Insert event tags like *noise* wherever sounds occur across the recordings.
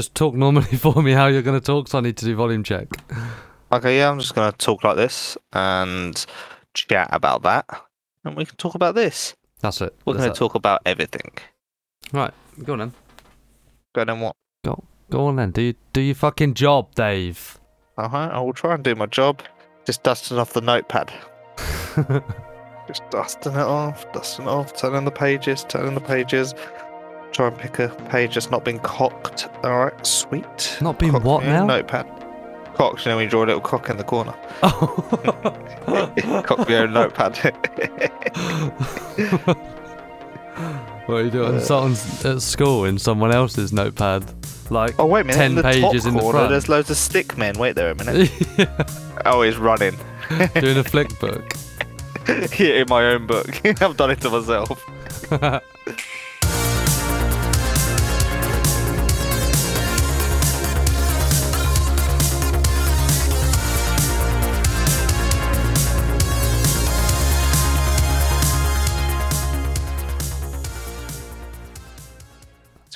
just talk normally *laughs* for me how you're going to talk, so I need to do volume check. Okay, yeah, I'm just gonna talk like this and chat about that, and we can talk about this. That's it. We're gonna talk about everything. Right, go on then. Go on then what? Go go on then. Do you, do your fucking job, Dave. Uh huh. I will try and do my job. Just dusting off the notepad. *laughs* Just dusting it off, dusting it off, turning the pages, turning the pages. Try and pick a page that's not been cocked. All right, sweet. Not been Cocked what now? Notepad. Cocked. You know when you draw a little cock in the corner. Oh. *laughs* Cock your own notepad. *laughs* what are you doing Uh, someone's at school in someone else's notepad? Like, oh wait a minute. 10 in the pages top in the corner, front. There's loads of stick men. Wait there a minute. *laughs* Oh, he's running. doing a flick book. yeah, in my own book. I've done it to myself.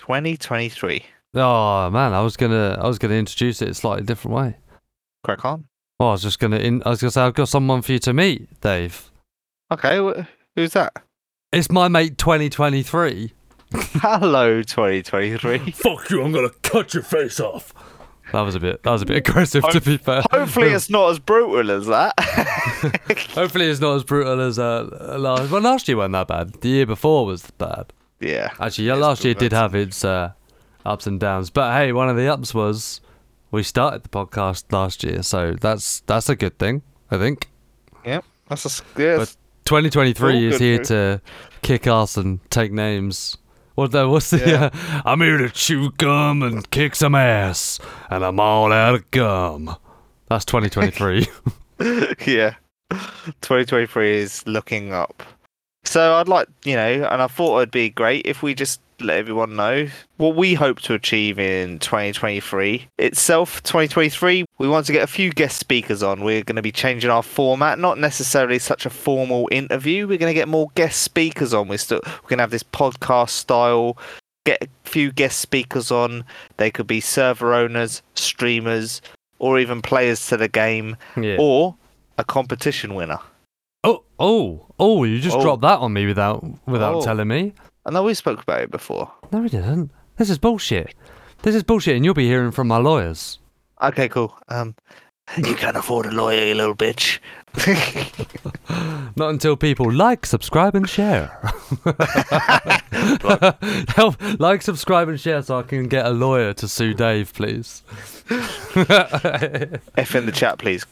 Twenty twenty three. oh man, I was gonna, I was gonna introduce it a slightly different way. Crack on. Oh, I was just gonna, in, I was gonna say I've got someone for you to meet, Dave. Okay, wh- who's that? It's my mate 2023. *laughs* Hello, twenty twenty three. *laughs* Fuck you! I'm gonna cut your face off. That was a bit, that was a bit aggressive to be fair. Hopefully, it's not as brutal as that. *laughs* Hopefully it's not as brutal as uh, last. Well, last year wasn't that bad. The year before was bad. Yeah. Actually, yeah, last year did have its uh, ups and downs. But hey, one of the ups was we started the podcast last year, so that's that's a good thing, I think. Yeah, that's a yeah, But 2023 is here to kick ass and take names. What the, what's the? Yeah. Uh, *laughs* I'm here to chew gum and kick some ass, and I'm all out of gum. That's 2023. *laughs* *laughs* yeah. 2023 is looking up. So I'd like, you know, and I thought it'd be great if we just let everyone know what we hope to achieve in 2023 itself. 2023, we want to get a few guest speakers on. We're going to be changing our format, not necessarily such a formal interview. We're going to get more guest speakers on. We're still we're going to have this podcast style. Get a few guest speakers on. They could be server owners, streamers, or even players to the game yeah. or a competition winner. Oh, oh, oh! You just Oh. dropped that on me without without Oh. telling me. I know we spoke about it before. No, we didn't. This is bullshit. This is bullshit, and you'll be hearing from my lawyers. Okay, cool. Um, *laughs* you can't afford a lawyer, you little bitch. *laughs* Not until people like, subscribe, and share. *laughs* Help, like, subscribe, and share so I can get a lawyer to sue Dave, please. F in the chat, please.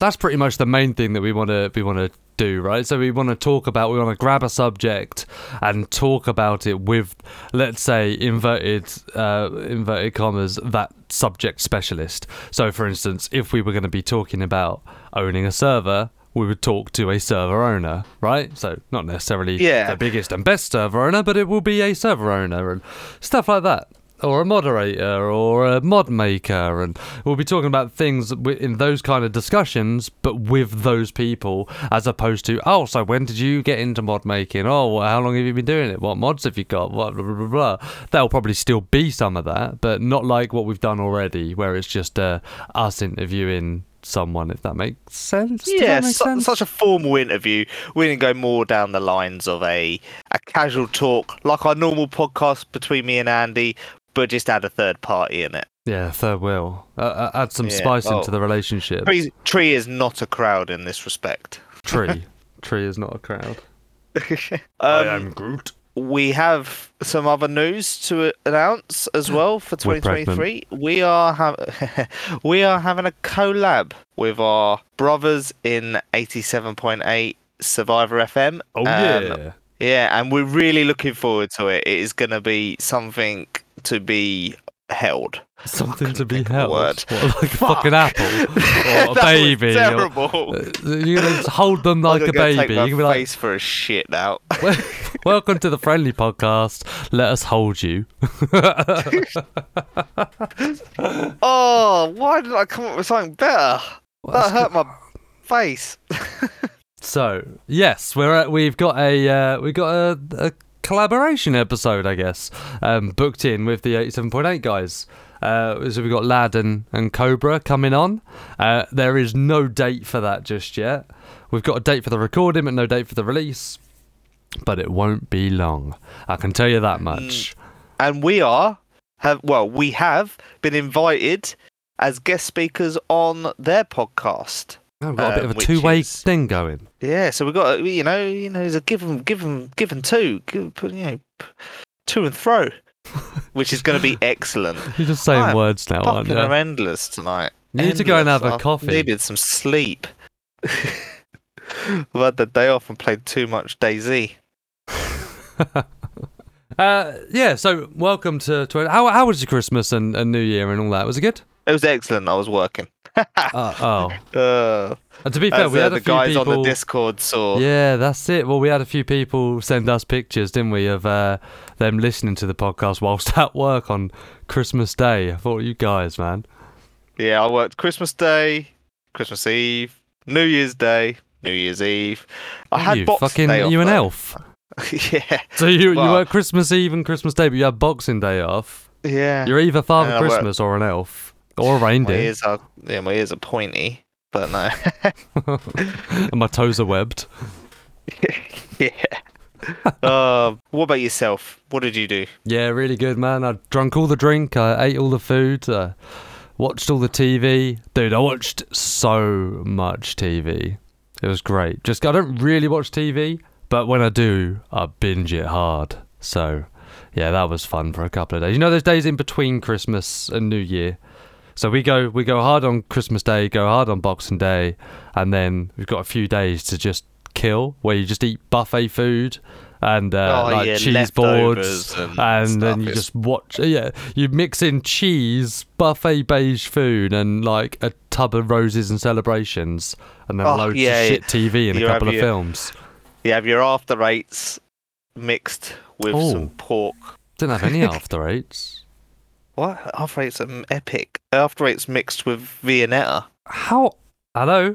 That's pretty much the main thing that we want to we want to do, right? So we want to talk about, we want to grab a subject and talk about it with, let's say, inverted uh, inverted commas, that subject specialist. So, for instance, if we were going to be talking about owning a server, we would talk to a server owner, right? So, not necessarily Yeah. the biggest and best server owner, but it will be a server owner and stuff like that. Or a moderator, or a mod maker, and we'll be talking about things in those kind of discussions, but with those people, as opposed to, oh, so when did you get into mod making? Oh, how long have you been doing it? What mods have you got? What blah blah blah. blah. There'll probably still be some of that, but not like what we've done already, where it's just uh, us interviewing someone. If that makes sense. Does yeah, make su- sense? such a formal interview. We didn't go more down the lines of a a casual talk, like our normal podcast between me and Andy, but just add a third party in it. yeah, third wheel. Uh, uh, add some Yeah. spice Oh. into the relationship. Tree, Tree is not a crowd in this respect. Tree. *laughs* Tree is not a crowd. *laughs* um, Groot. we have some other news to announce as *gasps* well for We're 2023. We are ha- *laughs* we are having a collab with our brothers in 87.8 Survivor FM. Oh Um, yeah. Yeah, and we're really looking forward to it. It is going to be something to be held. Something to be think of a held. word. What, like a fucking apple or a *laughs* baby. or- terrible. Uh, You're gonna hold them like a baby. You can be like, face for a shit now. *laughs* "Welcome to the friendly podcast. Let us hold you." *laughs* oh, why did I come up with something better? That hurt my face. So yes, we're at, we've got a uh, we've got a, a collaboration episode, I guess, um, booked in with the 87.8 guys. Uh, so we've got Lad and, and Cobra coming on. Uh, there is no date for that just yet. We've got a date for the recording, but no date for the release. But it won't be long. I can tell you that much. and we are have well, we have been invited as guest speakers on their podcast. Oh, we've got a bit um, of a two-way is- thing going. Yeah, so we've got you know, you know, there's a give them, give them, give them two, give, you know, to and throw, *laughs* which is going to be excellent. You're just saying I'm words now, aren't you? endless tonight. You need to go and have Endless. a I've coffee. Needed some sleep. *laughs* I've had the day off and played too much DayZ. *laughs* Uh, yeah. So welcome to, to how how was your Christmas and, and New Year and all that? Was it good? It was excellent. I was working. Uh, oh, *laughs* Uh, and to be fair, we uh, had a few guys people. on the Discord saw. Yeah, that's it. Well, we had a few people send us pictures, didn't we, of uh, them listening to the podcast whilst *laughs* at work on Christmas Day. I thought you guys, man. Yeah, I worked Christmas Day, Christmas Eve, New Year's Day, New Year's Eve. I had you Boxing fucking Day off, you an elf. *laughs* yeah, So you you work Christmas Eve and Christmas Day, but you had Boxing Day off. yeah. You're either Father Christmas or an elf or a my reindeer, ears are yeah, my ears are pointy, but no. *laughs* and my toes are webbed. *laughs* yeah. uh, what about yourself? What did you do? Yeah, really good, man. I drunk all the drink. I ate all the food. Uh, watched all the TV. Dude, I watched so much TV. It was great. Just I don't really watch TV, but when I do, I binge it hard. So, yeah, that was fun for a couple of days. You know, those days in between Christmas and New Year. So we go we go hard on Christmas Day, go hard on Boxing Day, and then we've got a few days to just kill, where you just eat buffet food and uh, Oh, like yeah, cheese boards and and then you just watch yeah you mix in cheese buffet beige food and like a tub of roses and celebrations and then Oh, loads yeah, of shit tv and a couple of your- films You have your after eights mixed with Oh. some pork. didn't have any *laughs* after eights What? After eights are um, epic. After eights mixed with Viennetta. how hello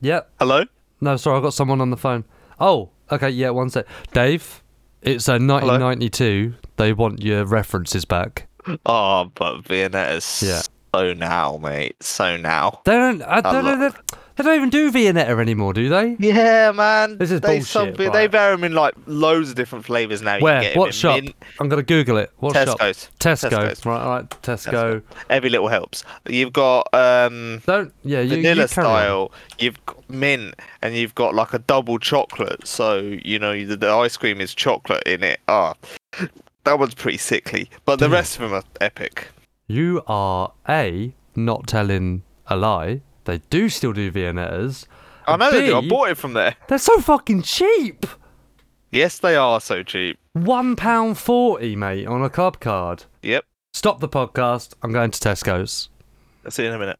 yep Hello? no sorry i got someone on the phone oh okay yeah one sec dave it's a 1992 they want your references back Oh, but Viennetta's Yeah. so now, mate. So now. they don't i don't know love- they, they don't even do viennetta anymore do they Yeah, man. This is they bullshit, sub- They right. vary them in like loads of different flavors now. You where what shop mint, i'm gonna google it what shop Tesco's. Tesco. Tesco's. Right, all right, Tesco. Every little helps. You've got um Don't yeah, you, vanilla you carry on. style. You've got mint, and you've got like a double chocolate. So you know the, the ice cream is chocolate in it. Ah, that one's pretty sickly. But the rest of them are epic. You are a not telling a lie. They do still do Viennettas. I know they do. I bought it from there. They're so fucking cheap. Yes, they are so cheap. One pound forty, mate, on a club card. Yep. Stop the podcast. I'm going to Tesco's. I'll see you in a minute.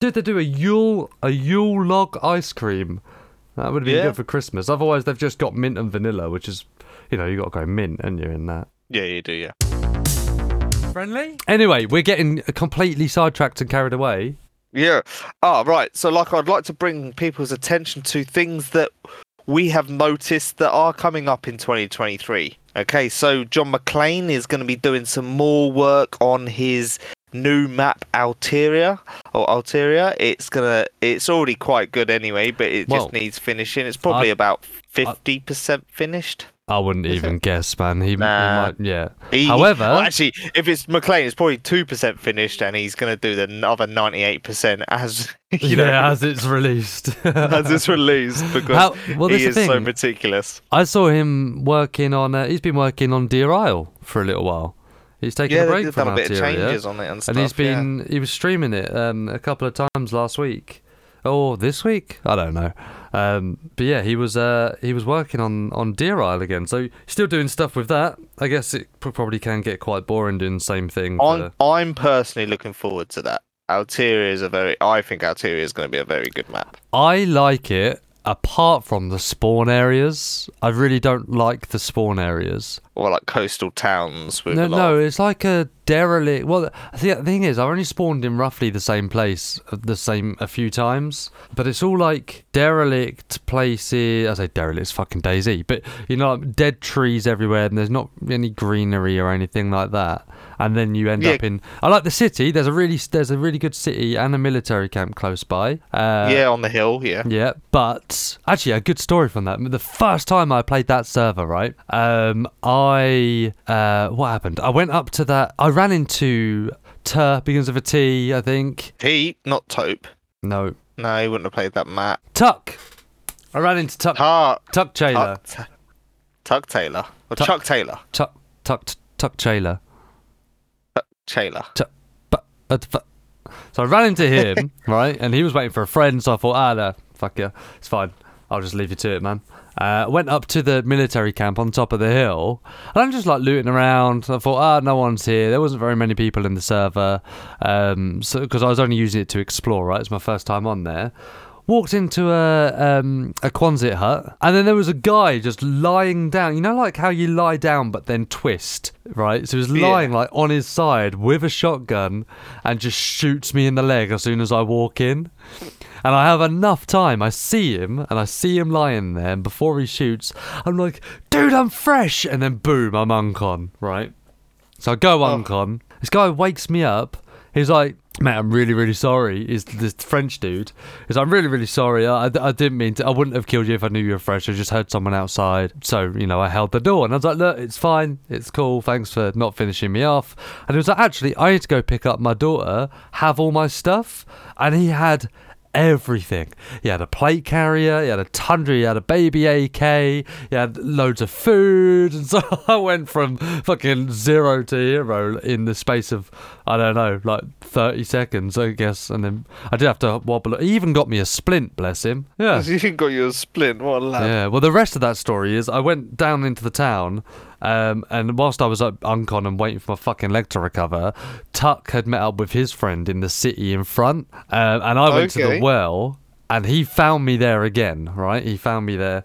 Did they do a Yule a Yule log ice cream? That would have been Yeah. good for Christmas. Otherwise, they've just got mint and vanilla, which is, you know, you got to go mint, and you're in that. Yeah, you do. Yeah. Friendly. Anyway, we're getting completely sidetracked and carried away. Yeah. Ah, right. So, like, I'd like to bring people's attention to things that we have noticed that are coming up in 2023. Okay, so John McClane is going to be doing some more work on his new map Alteria or Alteria. It's gonna. It's already quite good anyway, but it Well, just needs finishing. It's probably I- about 50% finished. I wouldn't Is even guess, man. He, he might, yeah. He- However- well, actually, if it's McClane, it's probably two percent finished, and he's going to do the other ninety-eight percent as *laughs* you know yeah, as it's released. *laughs* as it's released *laughs* because How- well, he that's is the so thing. meticulous. I saw him working on. Uh, he's been working on Deer Isle for a little while. He's taking Yeah, a break they've from done a bit of changes on it and stuff. and he's been he was streaming it um, a couple of times last week or this week. I don't know. Um, but yeah, he was uh, he was working on on Deer Isle again. So still doing stuff with that. I guess it probably can get quite boring doing the same thing. I'm I'm personally looking forward to that. Alteria is a very. I think Alteria is going to be a very good map. I like it apart from the spawn areas. I really don't like the spawn areas. or like coastal towns with No, a lot no, it's like a derelict. Well, the the thing is, I've only spawned in roughly the same place, uh, the same a few times, but it's all like derelict places. I say derelict, it's fucking DayZ, but you know, like dead trees everywhere, and there's not any greenery or anything like that. And then you end Yeah. up in. I like the city. There's a really there's a really good city and a military camp close by. Uh, yeah on the hill yeah yeah, but actually, a good story from that. The first time I played that server, right? Um, I uh, what happened? I went up to that. I ran into Tur begins with a T, I think. T, not Tope No, no he wouldn't have played that Matt Tuck. I ran into Tuck. Tuck Tuck Taylor. Tuck, Tuck Taylor or Tuck- Chuck Taylor Tuck. Tuck. Tuck Taylor. Tuck Taylor But uh, fu- so I ran into him, *laughs* right, and he was waiting for a friend. So I thought, ah, no, fuck you, it's fine. I'll just leave you to it, man. Uh, went up to the military camp on top of the hill, and I'm just like looting around. I thought, ah, no one's here. There wasn't very many people in the server, um, so because I was only using it to explore. Right, it's my first time on there. Walked into a um, a Quonset hut, and then there was a guy just lying down. You know, like how you lie down but then twist, right? So he was Yeah. lying like on his side with a shotgun, and just shoots me in the leg as soon as I walk in. And I have enough time. I see him, and I see him lying there. And before he shoots, I'm like, "Dude, I'm fresh!" And then boom, I'm uncon, right? So I go Oh. uncon. This guy wakes me up. He's like, "Mate, I'm really, really sorry." Is this French dude? Is "I'm really, really sorry. I, I, didn't mean to. I wouldn't have killed you if I knew you were fresh. I just heard someone outside. So you know, I held the door." And I was like, "Look, it's fine. It's cool. Thanks for not finishing me off." And he was like, "Actually, I need to go pick up my daughter. Have all my stuff." And he had everything. He had a plate carrier, he had a tundra, he had a baby AK, he had loads of food, and *laughs* so I went from fucking zero to hero in the space of I don't know, like thirty seconds, I guess. And then I did have to wobble. He even got me a splint, bless him. Yeah. *laughs* you got your splint what a lad Yeah, well, the rest of that story is I went down into the town, um, and whilst I was at Uncon and waiting for my fucking leg to recover, Tuck had met up with his friend in the city in front, um, and I went to the well, and he found me there again, right? He found me there.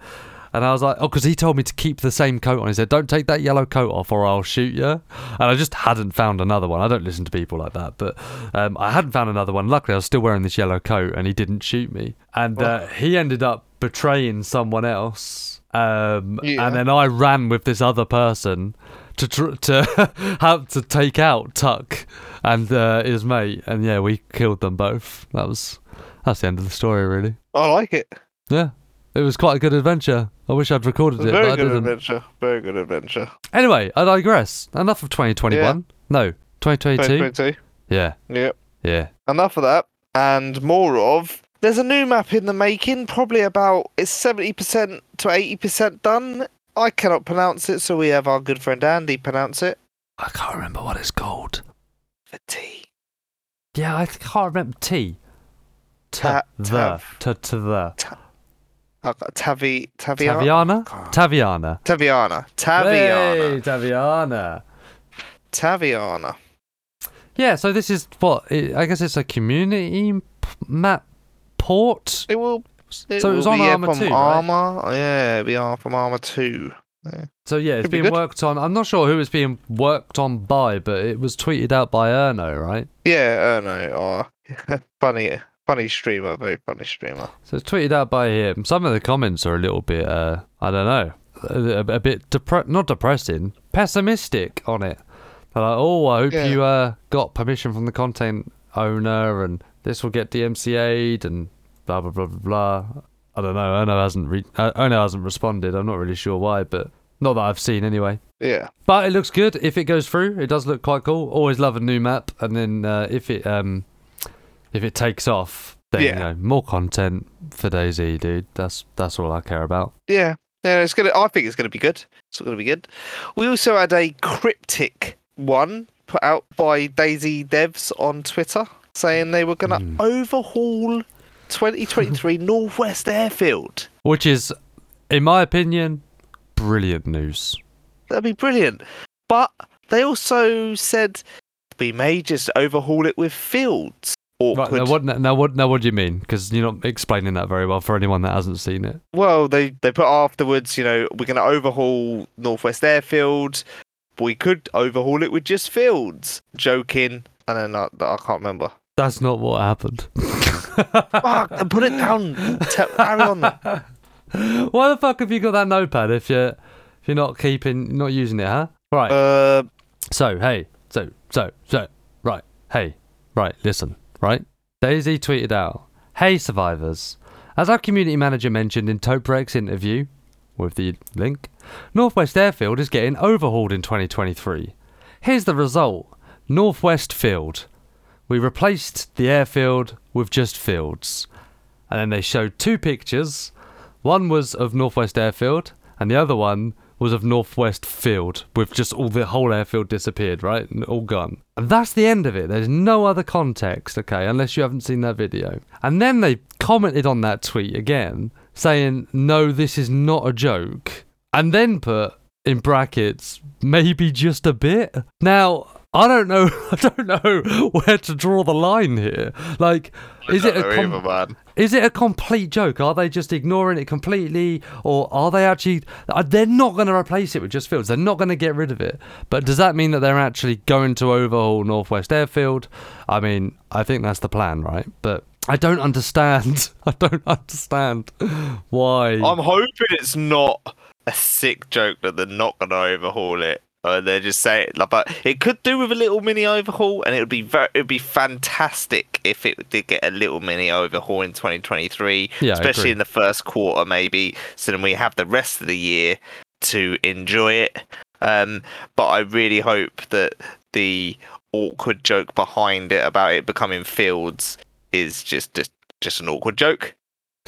And I was like, oh, because he told me to keep the same coat on. He said, don't take that yellow coat off or I'll shoot you. And I just hadn't found another one. I don't listen to people like that. But um, I hadn't found another one. Luckily, I was still wearing this yellow coat and he didn't shoot me. And uh, he ended up betraying someone else. Um, Yeah. And then I ran with this other person to tr- to *laughs* have to take out Tuck and uh, his mate. And yeah, we killed them both. That was that's the end of the story, really. I like it Yeah. It was quite a good adventure. I wish I'd recorded it, very good didn't. adventure very good adventure Anyway, I digress. Enough of 2021. No, 2022. 2022 Yeah, yep yeah. enough of that and more of there's a new map in the making probably about it's 70% to 80% done i cannot pronounce it so we have our good friend andy pronounce it I can't remember what it's called. for t Yeah, I can't remember T. Ta- the. To, to the. I've got Tavi Taviana Taviana? Taviana. Taviana Taviana Hey, Taviana. Taviana Yeah, so this is what? I guess it's a community map port. it will it So it was on be, yeah, from 2, right? Arma yeah it'll be on from Arma 2 So yeah, it's Could be being good. worked on. I'm not sure who it's being worked on by, but it was tweeted out by Erno, right? yeah Erno. oh, *laughs* funny funny streamer very funny streamer So it's tweeted out by him. Some of the comments are a little bit, uh, I don't know, a, a bit depre- not depressing, pessimistic on it. They're like, oh, I hope Yeah. you uh, got permission from the content owner, and this will get DMCA'd, and blah blah blah blah blah. I don't know. Ono hasn't re- uh, Ono hasn't responded. I'm not really sure why, but not that I've seen anyway. yeah But it looks good if it goes through. It does look quite cool. Always love a new map, and then uh, if it um if it takes off, then Yeah. you know more content for DayZ, dude. That's that's all I care about. Yeah, yeah, it's gonna. I think it's gonna be good. It's gonna be good. We also had a cryptic one put out by DayZ Devs on Twitter saying they were gonna Hmm. overhaul 2023 *laughs* Northwest Airfield. Which is, in my opinion, brilliant news. That'd be brilliant. But they also said we may just overhaul it with fields. Right, now what? Now what? Now what do you mean? Because you're not explaining that very well for anyone that hasn't seen it. Well, they they put afterwards, you know, we're going to overhaul Northwest Airfield. We could overhaul it with just fields. Joking, and then I, I can't remember. That's not what happened. Fuck, put it down. Te- carry on. *laughs* Why the fuck have you got that notepad if you're if you're not keeping not using it, huh? Right. Uh, So, hey, so, so, so, right, hey, right, listen, right? DayZ tweeted out, Hey, survivors. As our community manager mentioned in Toprek's interview, with the link, Northwest Airfield is getting overhauled in 2023. Here's the result Northwest Field. We replaced the airfield with just fields. And then they showed two pictures. One was of Northwest Airfield, and the other one was of Northwest Field, with just all the whole airfield disappeared, right? All gone. And that's the end of it. There's no other context, okay, unless you haven't seen that video. And then they commented on that tweet again, saying, no, this is not a joke. And then put in brackets, maybe just a bit. Now, I don't know. *laughs* I don't know where to draw the line here. Like, is it a com- either, man. is it a complete joke? Are they just ignoring it completely, or are they actually? uh, They're not going to replace it with just fields. They're not going to get rid of it. But does that mean that they're actually going to overhaul Northwest Airfield? I mean, I think that's the plan, right? But I don't understand. *laughs* I don't understand why. I'm hoping it's not a sick joke that they're not going to overhaul it. Or they're just saying, like, but it could do with a little mini overhaul, and it would be very, it would be fantastic if it did get a little mini overhaul in 2023, Yeah, especially in the first quarter, maybe. So then we have the rest of the year to enjoy it. Um, but I really hope that the awkward joke behind it about it becoming fields is just just just an awkward joke,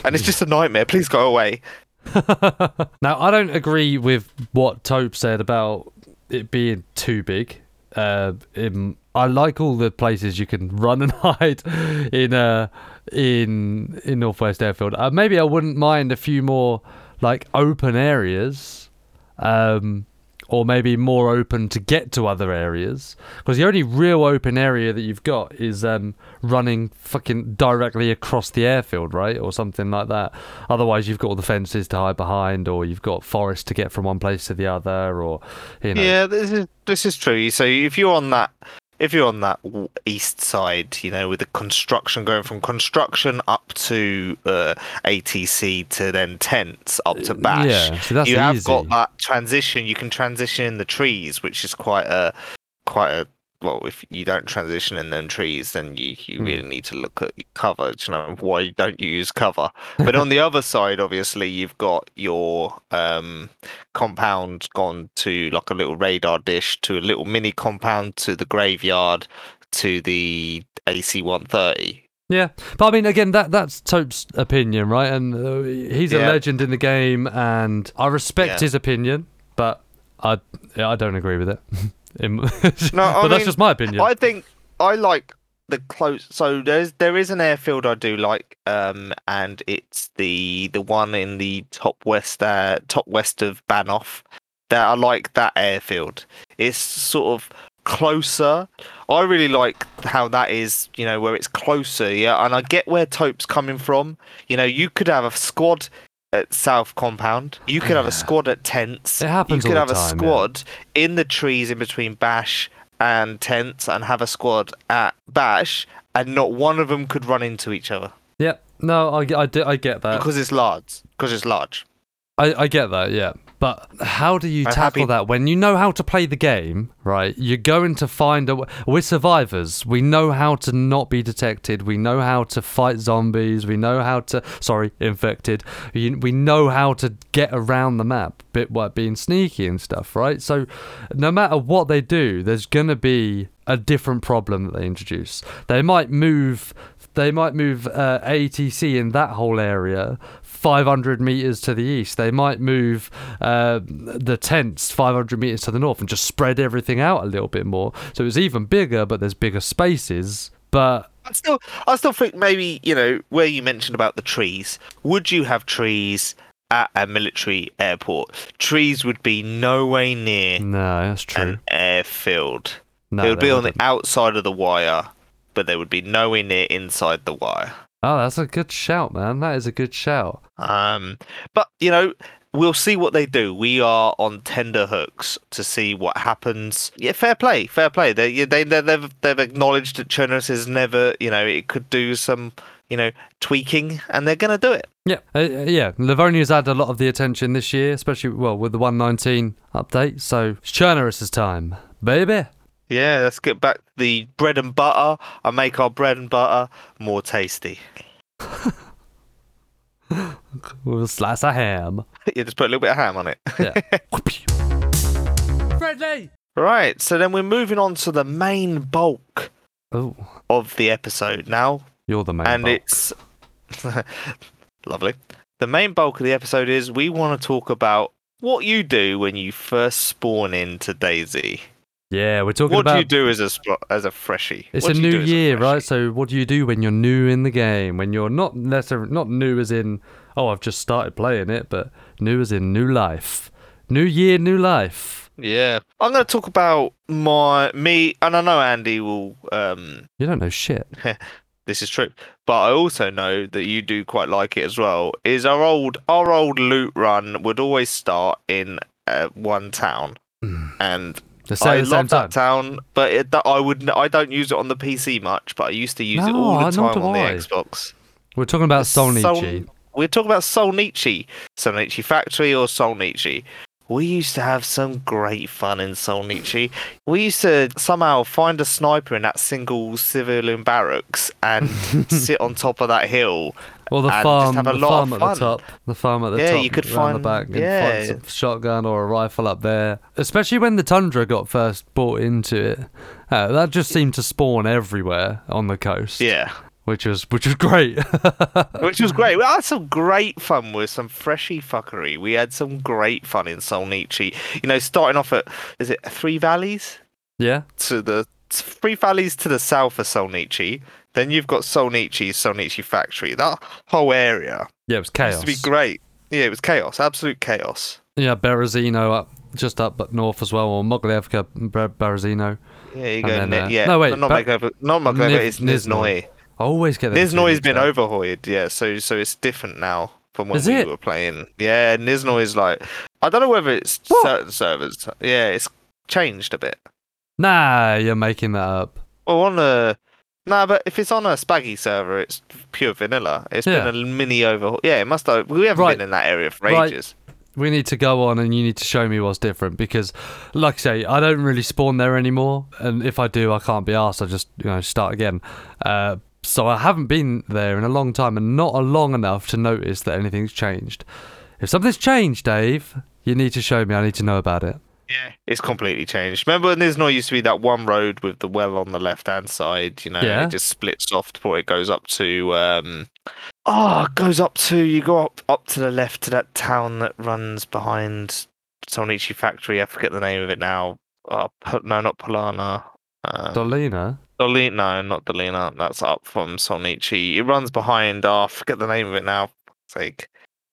and it's just a nightmare. Please go away. *laughs* now, I don't agree with what Tope said about it being too big. Uh, in, I like all the places you can run and *laughs* hide in uh, in in Northwest Airfield. Uh, maybe I wouldn't mind a few more like open areas, um, or maybe more open to get to other areas. Because the only real open area that you've got is um, running fucking directly across the airfield, right, or something like that. Otherwise, you've got all the fences to hide behind, or you've got forest to get from one place to the other, or you know. Yeah, this is this is true. So if you're on that, if you're on that east side, you know, with the construction going from construction up to uh, ATC to then tents up to Bash, Yeah, so that's you have easy. got that transition. You can transition in the trees, which is quite a quite a well. If you don't transition in them trees, then you you Hmm. really need to look at your cover. do You know why don't you use cover? But on the other side, obviously, you've got your um compound gone to like a little radar dish to a little mini compound to the graveyard to the AC 130. Yeah, but I mean, again, that that's Tope's opinion, right? And uh, he's a legend in the game, and I respect Yeah. his opinion, but I I don't agree with it. *laughs* In- *laughs* No, but that's just my opinion. I think I like the close. So there's there is an airfield I do like, um, and it's the the one in the top west uh, top west of Banov. That I like that airfield. It's sort of closer. I really like how that is. You know where it's closer. Yeah, and I get where Tope's coming from. You know, you could have a squad. At South Compound, you could have a squad at tents. It happens You could have the a time, yeah. squad in the trees in between Bash and tents and have a squad at Bash, and not one of them could run into each other yeah, no, I, I, do- I get that. because it's large. Because it's large. I, I get that, yeah. But how do you I'm tackle happy- that when you know how to play the game, right? You're going to find a. We're survivors. We know how to not be detected. We know how to fight zombies. We know how to. Sorry, infected. We, we know how to get around the map, bit like being sneaky and stuff, right? So no matter what they do, there's going to be a different problem that they introduce. They might move. They might move uh, ATC in that whole area 500 meters to the east. They might move uh, the tents 500 meters to the north and just spread everything out a little bit more. So it's even bigger, but there's bigger spaces. But I still, I still think maybe you know where you mentioned about the trees. Would you have trees at a military airport? Trees would be no way near no, that's true. an airfield. No, it would be on the outside of the wire, but they would be nowhere near inside the wire. Oh, that's a good shout, man. That is a good shout. Um, but you know, we'll see what they do. We are on tender hooks to see what happens. Yeah, fair play, fair play. They they they they've they've acknowledged that Chernus is never, you know, it could do some, you know, tweaking, and they're gonna do it. Yeah, uh, uh, yeah. Livonia's had a lot of the attention this year, especially well with the 119 update. So it's Chernarus's time, baby. Yeah, let's get back the bread and butter and make our bread and butter more tasty. *laughs* With a slice of ham. *laughs* you just put a little bit of ham on it. Yeah. *laughs* Friendly. right, so then we're moving on to the main bulk Oh, of the episode now, you're the main. and bulk. it's lovely. The main bulk of the episode is we want to talk about what you do when you first spawn into DayZ. Yeah, we're talking What about. What do you do as a as a freshie? It's What a do you do new as a year, right? So what do you do when you're new in the game? When you're not necessarily not new as in oh I've just started playing it, but new as in new life, new year, new life. Yeah, I'm going to talk about my me, and I know Andy will. Um, You don't know shit. *laughs* this is true, but I also know that you do quite like it as well. Is our old our old loot run would always start in uh, one town, Mm. and Let's say I at the same love time. that town, but it, that, I would I don't use it on the PC much, but I used to use it all the time on the Xbox. We're talking about Sol- We're talking about Solnichi, Solnichi Factory or Solnichi. We used to have some great fun in Solnichi. We used to somehow find a sniper in that single civilian barracks and *laughs* sit on top of that hill. Or the farm, a the farm at the top, the farm at the Yeah, top. you could around the back and yeah. find some shotgun or a rifle up there. Especially when the tundra got first bought into it, uh, that just seemed to spawn everywhere on the coast. Yeah, which was which was great. *laughs* which was great. We had some great fun with some freshy fuckery. We had some great fun in Solnichi. You know, starting off at is it Three Valleys? yeah, to the Three Valleys to the south of Solnichi. Then you've got Solnichi, Solnichi Factory. That whole area yeah, it was chaos. used to be great. Yeah, it was chaos, absolute chaos. Yeah, Berezino up just up but north as well, or Mogilevka Ber- Berezino. Yeah, you go. then, Ni- uh, yeah, no, wait, not but- Makeover, not Makeover. Niv- it's Niznoi. I always get two Niznoi's been overhauled. Yeah, so so it's different now from when Is we it? were playing. Yeah, Niznoi is like I don't know whether it's What? certain servers. Yeah, it's changed a bit. Nah, you're making that up. Well, on a no, but if it's on a Spaggy server, it's pure vanilla. It's Yeah. been a mini overhaul. Yeah, it must have. We haven't Right. been in that area for Right. ages. We need to go on and you need to show me what's different because, like I say, I don't really spawn there anymore. And if I do, I can't be asked. I just, you know, start again. Uh, so I haven't been there in a long time and not a long enough to notice that anything's changed. If something's changed, Dave, you need to show me. I need to know about it. Yeah, it's completely changed. Remember, when there's not used to be that one road with the well on the left hand side. You know, Yeah. it just splits off before it goes up to. um Oh, it goes up to you go up up to the left to that town that runs behind Sonichi factory. I forget the name of it now. Oh, no, not Polana. Um, Dolina? Dolina, no, not Dolina. That's up from Sonichi. It runs behind. Oh, I forget the name of it now. For fuck's sake.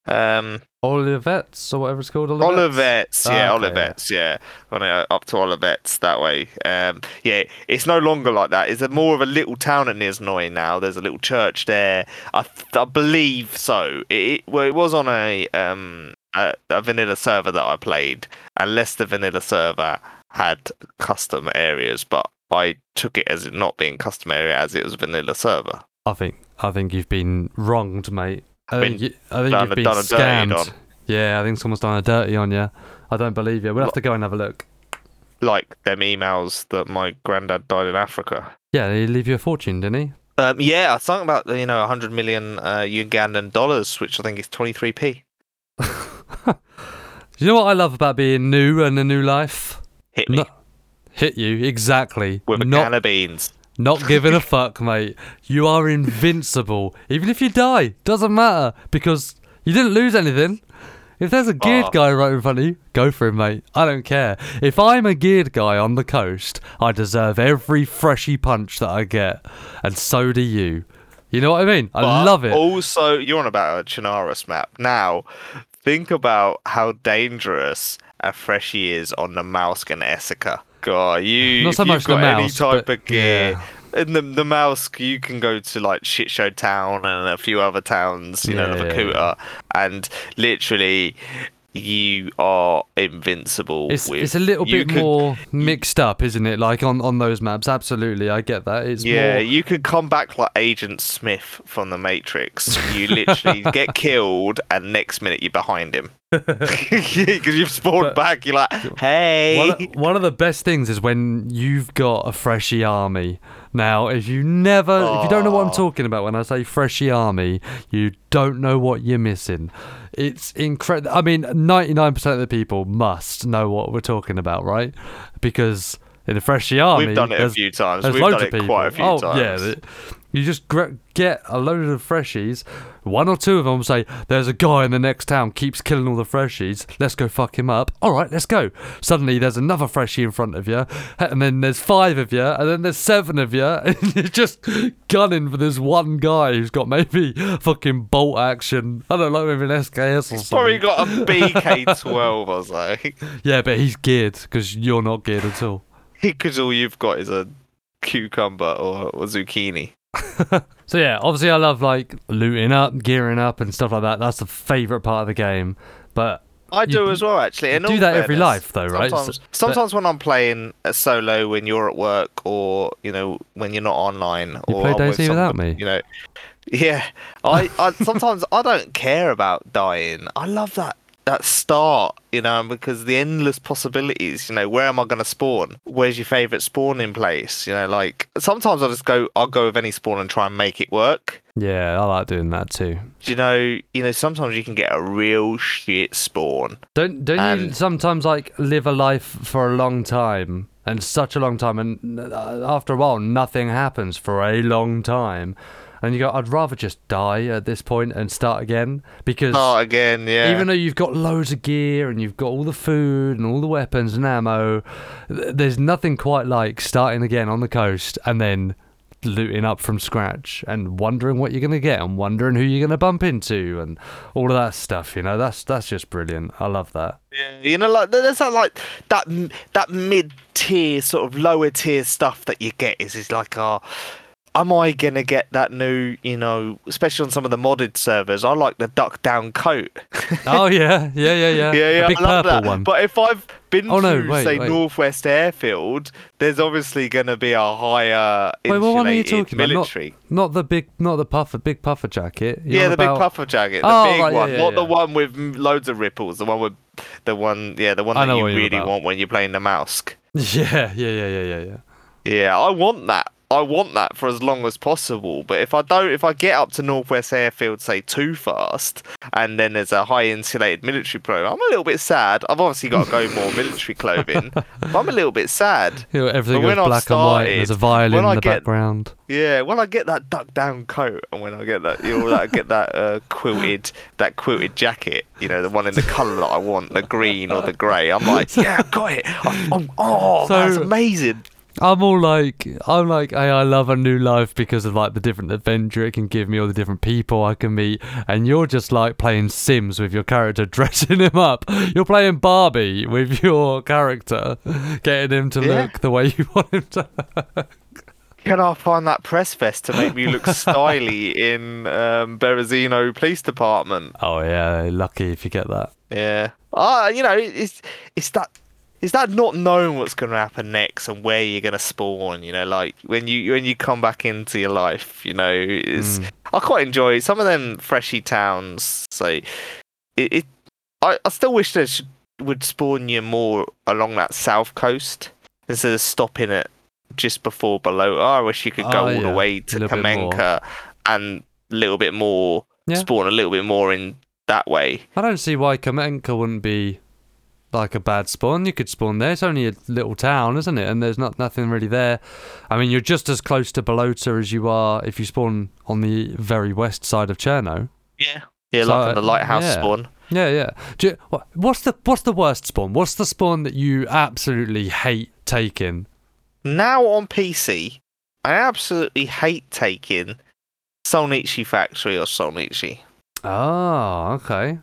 Um, Olivettes or whatever it's called. Olivet's, Olivettes, yeah, Ah, okay, yeah. Olivettes, yeah, on uh, up to Olivet's that way. Um, yeah, it's no longer like that. It's a more of a little town at Niznoi now. There's a little church there. I, th- I believe so. It, it well, it was on a um a, a vanilla server that I played, unless the vanilla server had custom areas, but I took it as it not being custom area as it was vanilla server. I think I think you've been wronged, mate. I think, you, I think done- you've been done a dirty scammed. on. Yeah, I think someone's done a dirty on you. I don't believe you. We'll have to go and have a look. Like them emails that my granddad died in Africa. Yeah, he leave you a fortune, didn't he? Um, yeah, something about you know 100 million uh, Ugandan dollars, which I think is 23p. *laughs* you know what I love about being new and a new life? Hit me No- hit you exactly. with a not can of beans. Not giving a *laughs* fuck, mate. You are invincible. Even if you die, doesn't matter because you didn't lose anything. If there's a geared Oh. guy right in front of you, go for him, mate. I don't care. If I'm a geared guy on the coast, I deserve every freshy punch that I get, and so do you. You know what I mean? I But love it. Also, you're on about a Chinaris map. Now, think about how dangerous a freshie is on the Mauskan Essica. God, you Not so much the got any type but- of gear, yeah. in the the mouse, you can go to like Shit Show Town and a few other towns, you know, Yeah, the yeah, Vakuta, and literally you are invincible. It's with, it's a little you bit more mixed up, isn't it? Like on on those maps. Absolutely, I get that. It's Yeah, more. you could come back like Agent Smith from the Matrix. You literally *laughs* get killed, and next minute you're behind him *laughs* because you've spawned But- back. You're like, hey. One of, one of the best things is when you've got a freshie army. Now, if you never, if you don't know what I'm talking about when I say freshie army, you don't know what you're missing. It's incredible. I mean, 99% of the people must know what we're talking about, right? Because in the freshie army, We've done it a few times. We've loads done of it people. quite a few oh, times. yeah. You just get a load of freshies. One or two of them say, "There's a guy in the next town keeps killing all the freshies. Let's go fuck him up." All right, let's go. Suddenly, there's another freshie in front of you, and then there's five of you, and then there's seven of you, *laughs* and you're just gunning for this one guy who's got maybe fucking bolt action. I don't know, maybe an SKS or something. Probably got a BK12 or so. Yeah, but he's geared because you're not geared at all. *laughs* Because all you've got is a cucumber or, or zucchini. *laughs* So yeah, obviously I love like looting up, gearing up, and stuff like that. That's the favorite part of the game. But I do as well, actually. In do that every life, though, right? Sometimes, So- sometimes when I'm playing a solo when you're at work, or you know when you're not online, You or play I'm with without me? You know, *laughs* yeah. I, I sometimes I don't care about dying. I love that that start, you know, because the endless possibilities. You know, where am I going to spawn? Where's your favorite spawning place? You know, like sometimes I'll just go, I'll go with any spawn and try and make it work. yeah, I like doing that too. You know, you know, sometimes you can get a real shit spawn. Don't don't you And- sometimes like live a life for a long time and such a long time, and uh, after a while nothing happens for a long time, and you go, I'd rather just die at this point and start again because. Oh, again, yeah. Even though you've got loads of gear and you've got all the food and all the weapons and ammo, th- there's nothing quite like starting again on the coast and then looting up from scratch and wondering what you're going to get and wondering who you're going to bump into and all of that stuff. You know, that's that's just brilliant. I love that. Yeah, you know, like there's that like that that mid tier sort of lower tier stuff that you get is is like, uh, am I gonna get that new, you know, especially on some of the modded servers? I like the duck down coat. *laughs* Oh yeah, yeah, yeah, yeah. yeah, yeah, A big I love purple that. one. But if I've been Oh, no, to wait, say wait. Northwest Airfield, there's obviously gonna be a higher Wait, what one are you talking about? Not- military. Not the big, not the puffer, big puffer jacket. You're Yeah, the about- big puffer jacket, the Oh, big right, yeah, one, yeah, not the one with loads of ripples. The one with the one, yeah, the one that you really about. want when you're playing the mouse. *laughs* Yeah, yeah, yeah, yeah, yeah, yeah. Yeah, I want that. I want that for as long as possible. But if I don't, if I get up to Northwest Airfield, say too fast, and then there's a high insulated military pro, I'm a little bit sad. I've obviously got to go more *laughs* military clothing, but I'm a little bit sad. *laughs* You know, everything goes I black and white. And there's a violin in the get- background. Yeah, when I get that duck down coat, and when I get that, you know, that get that uh, quilted, that quilted jacket, you know, the one in the colour that I want, the green or the grey, I'm like, *laughs* yeah, I got it. I'm, I'm- oh, So- that's amazing. I'm all like, I'm like, hey, I love a new life because of like the different adventure it can give me, all the different people I can meet, and you're just like playing Sims with your character, *laughs* dressing him up. You're playing Barbie with *laughs* your character, getting him to Yeah. look the way you want him to. Can I find that press vest to make me look styly *laughs* in um, Berezino Police Department? Oh yeah, lucky if you get that. Yeah. Ah, you know, it's it's that it's that not knowing what's going to happen next and where you're going to spawn. You know, like when you when you come back into your life. You know, is Mm. I quite enjoy some of them freshy towns. So it, it I, I still wish they should, would spawn you more along that south coast instead of stopping it just before below. Oh, I wish you could go Oh, all yeah. the way to little bit more. Kamenka and a little bit more Yeah. spawn a little bit more in that way. I don't see why Kamenka wouldn't be like a bad spawn. You could spawn there. It's only a little town, isn't it? And there's not nothing really there. I mean, you're just as close to Balota as you are if you spawn on the very west side of Cherno. Yeah. Yeah, So, like in the uh, lighthouse yeah. spawn. Yeah, yeah. Do you, what, what's the what's the worst spawn? What's the spawn that you absolutely hate taking? Now on PC, I absolutely hate taking Solnichi Factory or Solnichi. Oh, ah, okay.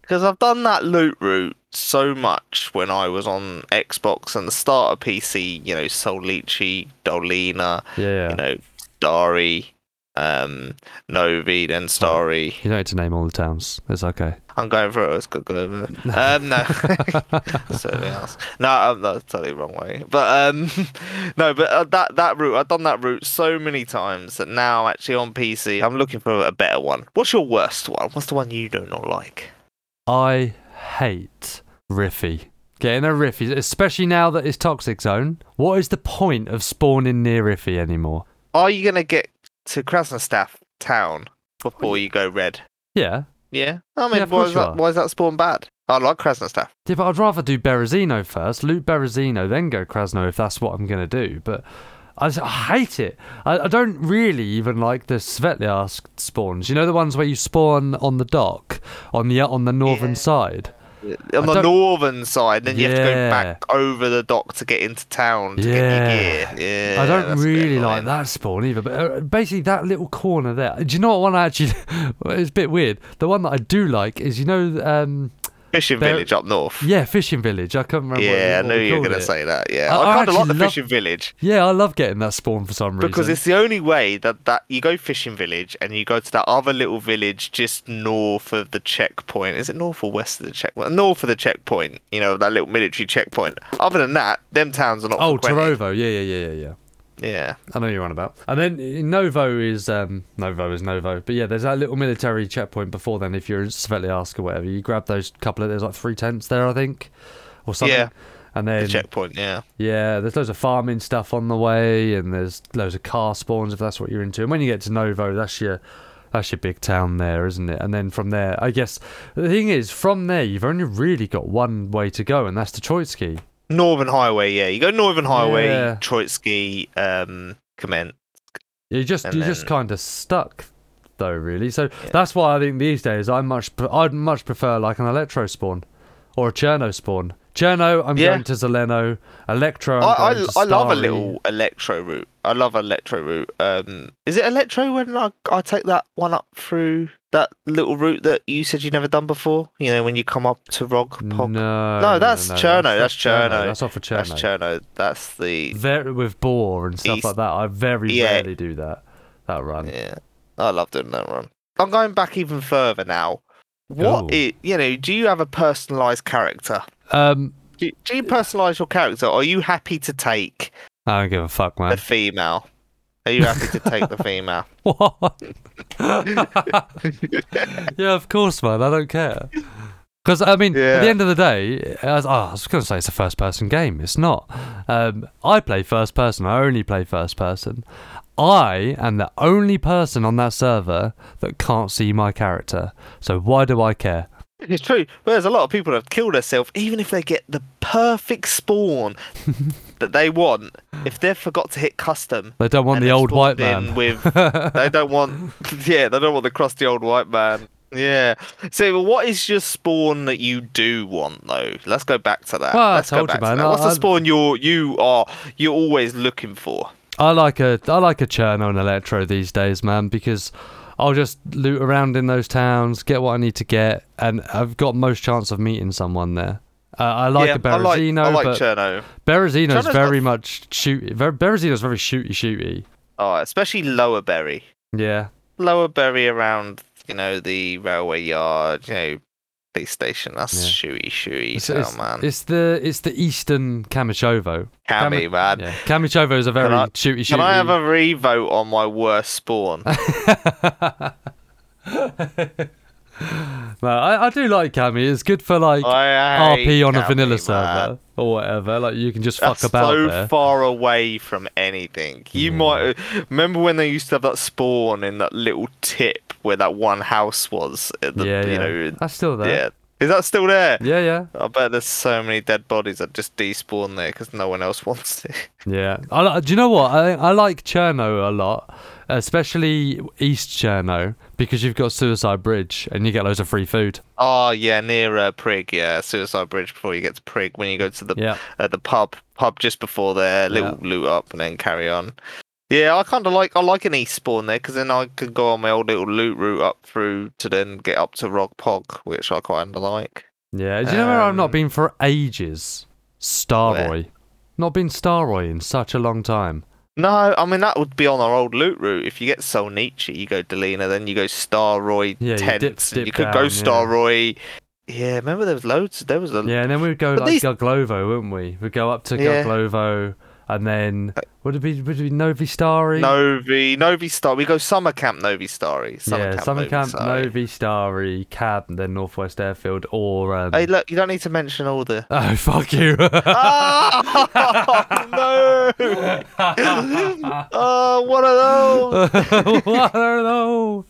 Because I've done that loot route so much when I was on Xbox and the start of PC. You know, Solici, Dolina, Yeah. you know, Dari, um, Novi, then Starry. You don't need to name all the towns. It's okay. I'm going for it. It's good over. Um, no, *laughs* *laughs* something else. No, I'm that's totally wrong way. But um, *laughs* no, but uh, that that route, I've done that route so many times that now actually on PC, I'm looking for a better one. What's your worst one? What's the one you do not like? I hate Riffy. Getting a Riffy, especially now that it's Toxic Zone. What is the point of spawning near Riffy anymore? Are you gonna get to Krasnostav town before you go red? Yeah. Yeah. I mean, Yeah, why is you that? are. Why is that spawn bad? I like Krasnostav. Yeah, but I'd rather do Berezino first, loot Berezino, then go Krasno if that's what I'm going to do. But I, just, I hate it. I, I don't really even like the Svetlojarsk spawns. You know the ones where you spawn on the dock on the on the northern Yeah. side. On I the northern side, then you have to go back over the dock to get into town to Yeah. get your gear. Yeah, I don't that's a bit really like that spawn either. But uh, basically, that little corner there. Do you know what one I actually? *laughs* it's a bit weird. The one that I do like is you know, um, Fishing There- village up north. yeah, fishing village. I can't remember. Yeah, I what, knew you were going to say that. Yeah, I- I, I kind of like the love- fishing village Yeah, I love getting that spawn for some reason. because it's the only way that, that you go fishing village and you go to that other little village just north of the checkpoint. Is it north or west of the checkpoint? North of the checkpoint. You know that little military checkpoint. Other than that, them towns are not. Oh. Tarovo. Yeah, yeah, yeah, yeah, yeah. Yeah. I know you're on about. And then Novo is um Novo is Novo. But yeah, there's that little military checkpoint before then if you're in Svetlojarsk or whatever. You grab those couple of there's like three tents there, I think. Or something. Yeah. And The then checkpoint. Yeah. yeah, there's loads of farming stuff on the way and there's loads of car spawns if that's what you're into. And when you get to Novo, that's your that's your big town there, isn't it? And then from there, I guess the thing is, from there you've only really got one way to go, and that's to Troitsky. Northern Highway. Yeah, you go Northern Highway, Yeah. Troitsky, um, Comment. You just And you're just kind of stuck though, really. So Yeah. that's why I think these days I much pre- I'd much prefer like an Electro spawn or a Cherno spawn. Cherno, I'm Yeah. going to Zeleno. Electro, I'm I, I, going to I love a Starry. little electro route. I love electro route. Um, is it electro when I, I take that one up through that little route that you said you've never done before? You know, when you come up to Rog Pog. No, No, that's Cherno, that's Cherno. That's off for Cherno. That's Cherno. That's the Very with boar and stuff East- like that. I very Yeah. rarely do that. That run. yeah. I love doing that run. I'm going back even further now. What Ooh. i- you know? Do you have a personalized character? Um, Do, do you personalize your character? Are you happy to take I don't give a fuck, man. the female? Are you happy to take the *laughs* female? *laughs* What? yeah, of course, man. I don't care. Because I mean, at the end of the day, as, oh, I was going to say it's a first-person game. It's not. Um, I play first person. I only play first person. I am the only person on that server that can't see my character. So why do I care? It's true. But there's a lot of people that have killed themselves, even if they get the perfect spawn *laughs* that they want. If they've forgot to hit custom, They don't want the old white man. With *laughs* they don't want, *laughs* yeah, they don't want the crusty old white man. Yeah. So, what is your spawn that you do want, though? Let's go back to that. Well, I Let's go told you, back to man, that. What's I- the spawn you're you are you're always looking for? I like a I like a Cherno and Electro these days, man, because I'll just loot around in those towns, get what I need to get, and I've got most chance of meeting someone there. Uh, I like yeah, a Berezino, I like, I like but Cherno. Berezino's Cherno's very got- much shoot. Ver- Berezino's very shooty shooty. Oh, especially Lower Berry. Yeah, Lower Berry around, you know, the railway yard, you know, station. That's Yeah. shooty, shooty it's, it's, man. it's the it's the Eastern Kamyshovo. Cammy, man. Yeah, Kamyshovo is a very I- shooty shooty. Can I have a revote on my worst spawn? *laughs* no, I, I do like Cami. It's good for like RP on a vanilla man. server or whatever. Like you can just That's fuck about so there. far away from anything. You Yeah. might remember when they used to have that spawn in that little tip where that one house was. at The, yeah, you yeah. know, That's still there. yeah. Is that still there? Yeah, yeah, I bet there's so many dead bodies that just despawn there because no one else *laughs* wants to. yeah. I, do you know what? I I like Cherno a lot, especially East Cherno, because you've got Suicide Bridge and you get loads of free food. Oh yeah, near uh, Prig, yeah, Suicide Bridge before you get to Prig. When you go to the Yeah, uh, the pub, pub just before there, little loot up and then carry on. Yeah, I kind of like I like an east spawn there because then I could go on my old little loot route up through to then get up to Rog Pog, which I kind of like. Yeah. Do you know where I've not Um, been for ages? Staroye. Not been Staroye in such a long time. No, I mean that would be on our old loot route. If you get Solnichi, you go Dolina, then you go Staroye Yeah, you dip- Tents. dip you could down, go yeah. Staroye. Yeah, remember there was loads. There was a Yeah, and then we'd go But like these- Guglovo, wouldn't we? We'd go up to Yeah. Guglovo, and then uh, would it be would it be Novi Starry? Novi Novi Star. We go Summer Camp Novi Starry. Summer yeah, Camp Summer Novi Camp, Starry. Novi Starry, Cab, and then Northwest Airfield, or um... Hey, look, you don't need to mention all the. *laughs* oh fuck you! oh, *laughs* *laughs* no! oh, what are those? what are those?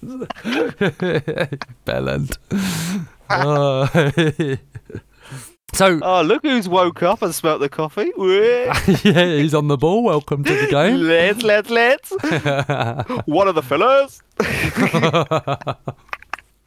Belland. Oh. So *laughs* Oh, look who's woke up and smelt the coffee. *laughs* Yeah, he's on the ball. Welcome to the game. *laughs* let's, let's, let's. One of the fellas.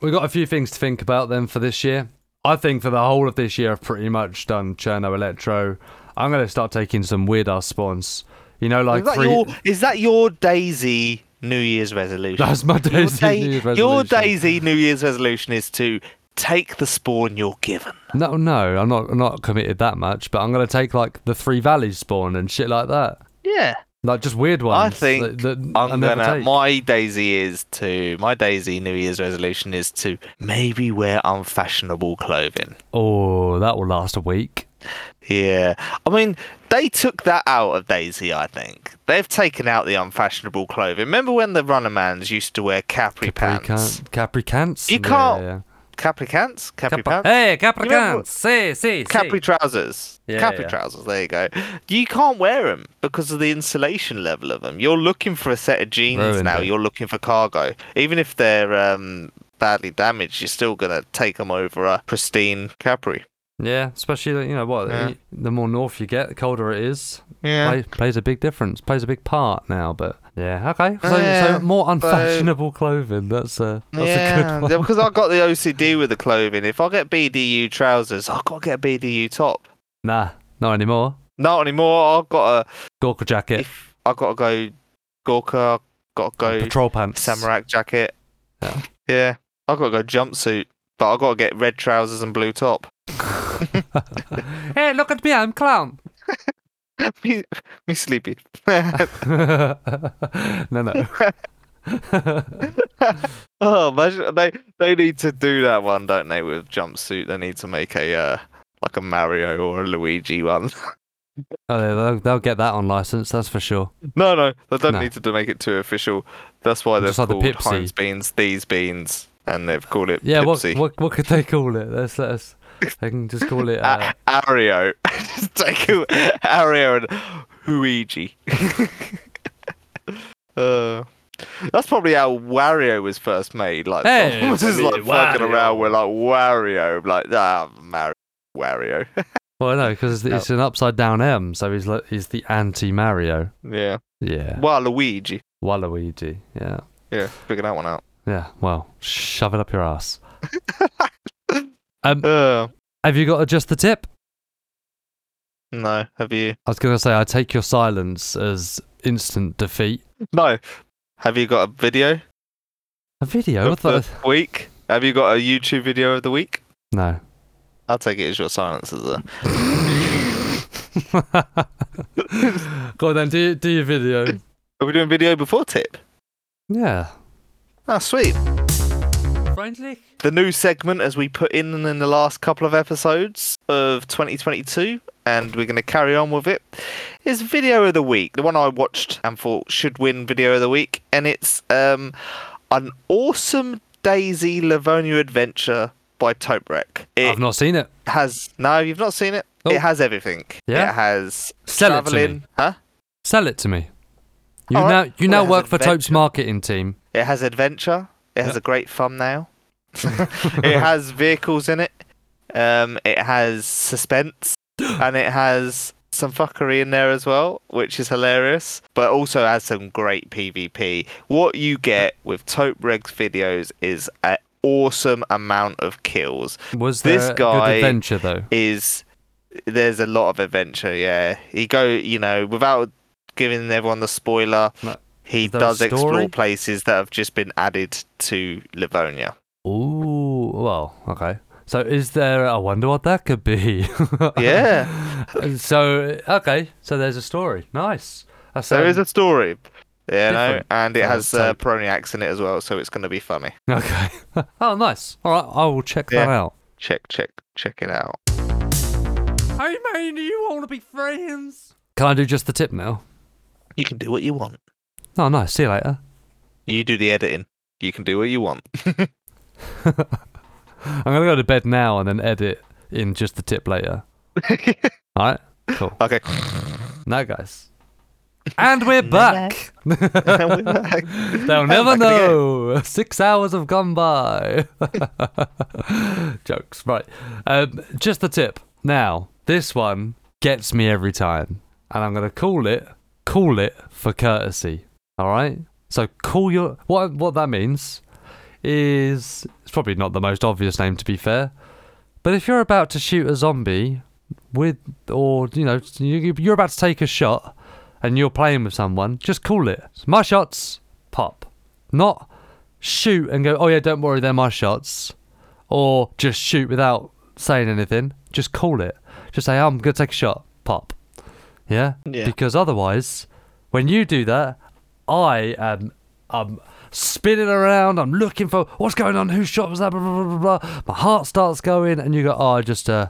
We've got a few things to think about then for this year. I think for the whole of this year, I've pretty much done Cherno Electro. I'm going to start taking some weird ass spawns. You know, like is, that free- your, is that your DayZ New Year's resolution? That's my your, DayZ da- New Year's resolution. your. DayZ New Year's resolution is to take the spawn you're given. No, no, I'm not. I'm not committed that much, but I'm going to take like the Three Valleys spawn and shit like that. Yeah. Like just weird ones. I think that, that I'm gonna. take. My DayZ is to. My DayZ New Year's resolution is to maybe wear unfashionable clothing. Oh, that will last a week. Yeah. I mean, they took that out of DayZ, I think. They've taken out the unfashionable clothing. Remember when the Runnermans used to wear capri, Capri, pants? can- Capri cants. You Yeah, can't- yeah. Capri pants? Capri pants? Hey, Capri You remember- cants. See, see, Capri trousers. Yeah, Capri yeah. trousers. There you go. You can't wear them because of the insulation level of them. You're looking for a set of jeans Ruined now. it. You're looking for cargo. Even if they're um, badly damaged, you're still gonna take them over a pristine Capri. Yeah, especially you know what Yeah. the- more north you get, the colder it is. Yeah. Play, plays a big difference. Plays a big part now. But yeah, okay. So, Yeah, so more so- unfashionable clothing. That's a that's a yeah, good one. yeah, because I got the OCD with the clothing. If I get BDU trousers, I've got to get a BDU top. Nah, not anymore. Not anymore. I've got to. Gorka jacket, If I got to go Gorka, I've got to go patrol pants. Samurai jacket. Yeah. Yeah. I've got to go jumpsuit, but I've got to get red trousers and blue top. *laughs* *laughs* hey, look at me, I'm clown. *laughs* me, me sleepy. *laughs* no, no. oh, imagine they they need to do that one, don't they? With jumpsuit, they need to make a uh, like a Mario or a Luigi one. Oh, they'll, they'll get that on license. That's for sure. no, no, they don't No. need to do- make it too official. That's why they've Just like the called Pipsy. Heinz beans these beans, and they've called it Yeah. What, Pipsy. what what could they call it? Let's let us. They can just call it. Uh, A- Ario. *laughs* Just take a- Ario and Luigi. *laughs* uh, that's probably how Wario was first made. Like, Hey, someone was just it's like fucking around with like Wario, like ah, Mario, Wario. *laughs* well, no, because it's, it's an upside down M, so he's like, he's the anti Mario. yeah, Yeah. Waluigi. Waluigi. Yeah. Yeah, figure that one out. Yeah. Well, shove it up your ass. Um, Uh, have you got just the tip? no, have you? I was gonna say I take your silence as instant defeat. No, have you got a video A video? of the the? week? Have you got a YouTube video of the week? No. I'll take it as your silence as a. *laughs* Go on then, do, do your video. Are we doing video before tip? Yeah. Ah, sweet. Friendly? the new segment as we put in in the last couple of episodes of 2022 and we're going to carry on with it is video of the week the one i watched and thought should win video of the week and it's um an awesome DayZ livonia adventure by toprek it I've not seen it. has no you've not seen it Oh. it has everything Yeah? it has Sell it to me. huh Sell it to me. You All now right. you now work for Tope's marketing team. It has adventure. It has Yeah. a great thumbnail. *laughs* *laughs* it has vehicles in it. Um, it has suspense, *gasps* and it has some fuckery in there as well, which is hilarious. But also has some great PvP. What you get with Tope Reg's videos is an awesome amount of kills. Was there This a guy- good adventure though? Is there's a lot of adventure. Yeah, he go. You know, without giving everyone the spoiler. No. He Is there a does explore places that have just been added to Livonia. Ooh, well, okay. So is there? I wonder what that could be. *laughs* Yeah. so okay, so there's a story. Nice. That's, There um, a story. Yeah, no, and it has uh, take. Peroniacs in it as well, so it's going to be funny. Okay. *laughs* oh, nice. All right, I will check that out. Check, check, check it out. Hey man, do you want to be friends? Can I do just the tip now? You can do what you want. Oh, nice. See you later. You do the editing. You can do what you want. *laughs* I'm gonna go to bed now and then edit in just the tip later. *laughs* All right. Cool. okay. Now, guys. And we're back. *laughs* We're back. They'll never Back know. Six hours have gone by. Jokes, right? Um, just the tip. Now, this one gets me every time, and I'm gonna call it, call it for courtesy. All right. So call your what? What that means is it's probably not the most obvious name to be fair, but if you're about to shoot a zombie with, or you know, you- you're about to take a shot and you're playing with someone, just call it. My shots, pop. Not shoot and go, oh yeah, don't worry, they're my shots. Or just shoot without saying anything. Just call it. Just say, I'm going to take a shot, pop. Yeah? Yeah. Because otherwise, when you do that, I am I'm spinning around, I'm looking for what's going on, whose shot was that, blah, blah, blah, blah. My heart starts going, and you go, oh, I just, uh,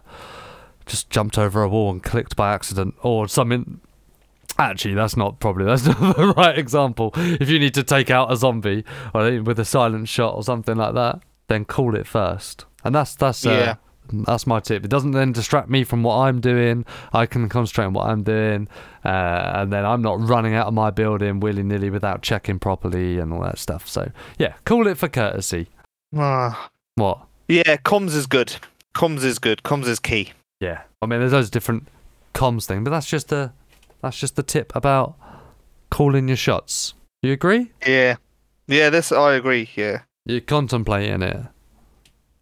just jumped over a wall and clicked by accident, or something. Actually, that's not probably *laughs* that's not the right example. If you need to take out a zombie or with a silent shot or something like that, then call it first. And that's that's uh, Yeah. That's my tip. It doesn't then distract me from what I'm doing. I can concentrate on what I'm doing, uh, and then I'm not running out of my building willy nilly without checking properly and all that stuff. So yeah, call it for courtesy. Ah. What? yeah, comms is good. Comms is good. Comms is key. Yeah, I mean, there's those different comms thing, but that's just the that's just the tip about calling your shots. You agree? Yeah. Yeah, this I agree. Yeah. You're contemplating it.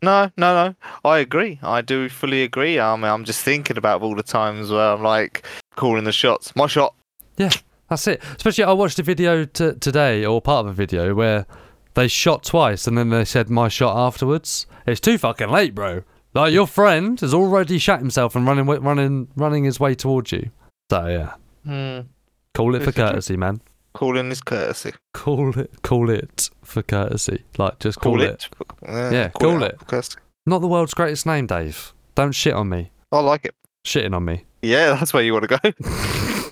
No, no, no. I agree. I do fully agree. I mean, I'm just thinking about all the times where I'm like calling the shots. My shot. Yeah, that's it. Especially, I watched a video t- today, or part of a video, where they shot twice and then they said my shot afterwards. It's too fucking late, bro. Like your friend has already shot himself and running, running, running his way towards you. So yeah, Hmm. call it for This true. courtesy, man. Calling is courtesy. Call it, call it for courtesy. Like just call, Call, it. it. Uh, Yeah, call out it. for courtesy. Not the world's greatest name, Dave. Don't shit on me. I like it. Shitting on me. Yeah, that's where you want to go. *laughs*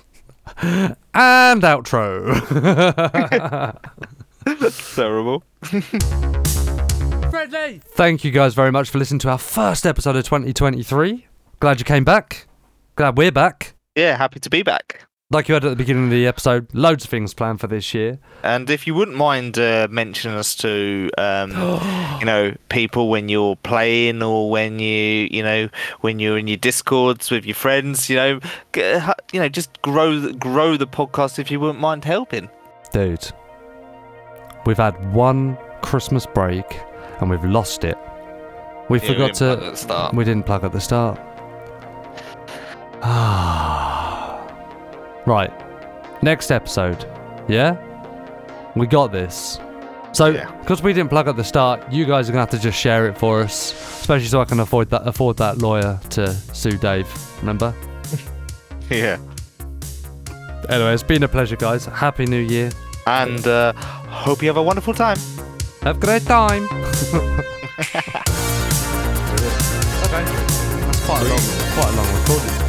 And outro. *laughs* That's terrible. Friendly. Thank you guys very much for listening to our first episode of 2023. Glad you came back. Glad we're back. Yeah, happy to be back. Like you had at the beginning of the episode, loads of things planned for this year. And if you wouldn't mind uh, mentioning us to, um, *gasps* you know, people when you're playing or when you, you know, when you're in your discords with your friends, you know, g- you know, just grow the- grow the podcast if you wouldn't mind helping. Dude, we've had one Christmas break and we've lost it. We Yeah, forgot plug to. at the start. We didn't plug at the start. *sighs* *sighs* right. Next episode. Yeah? We got this. So, Yeah. because we didn't plug at the start, you guys are gonna have to just share it for us, especially so I can afford that afford that lawyer to sue Dave. Remember? *laughs* Yeah. Anyway, it's been a pleasure, guys. Happy New Year. And uh, hope you have a wonderful time. Have a great time. *laughs* okay. That's quite a long, quite a long recording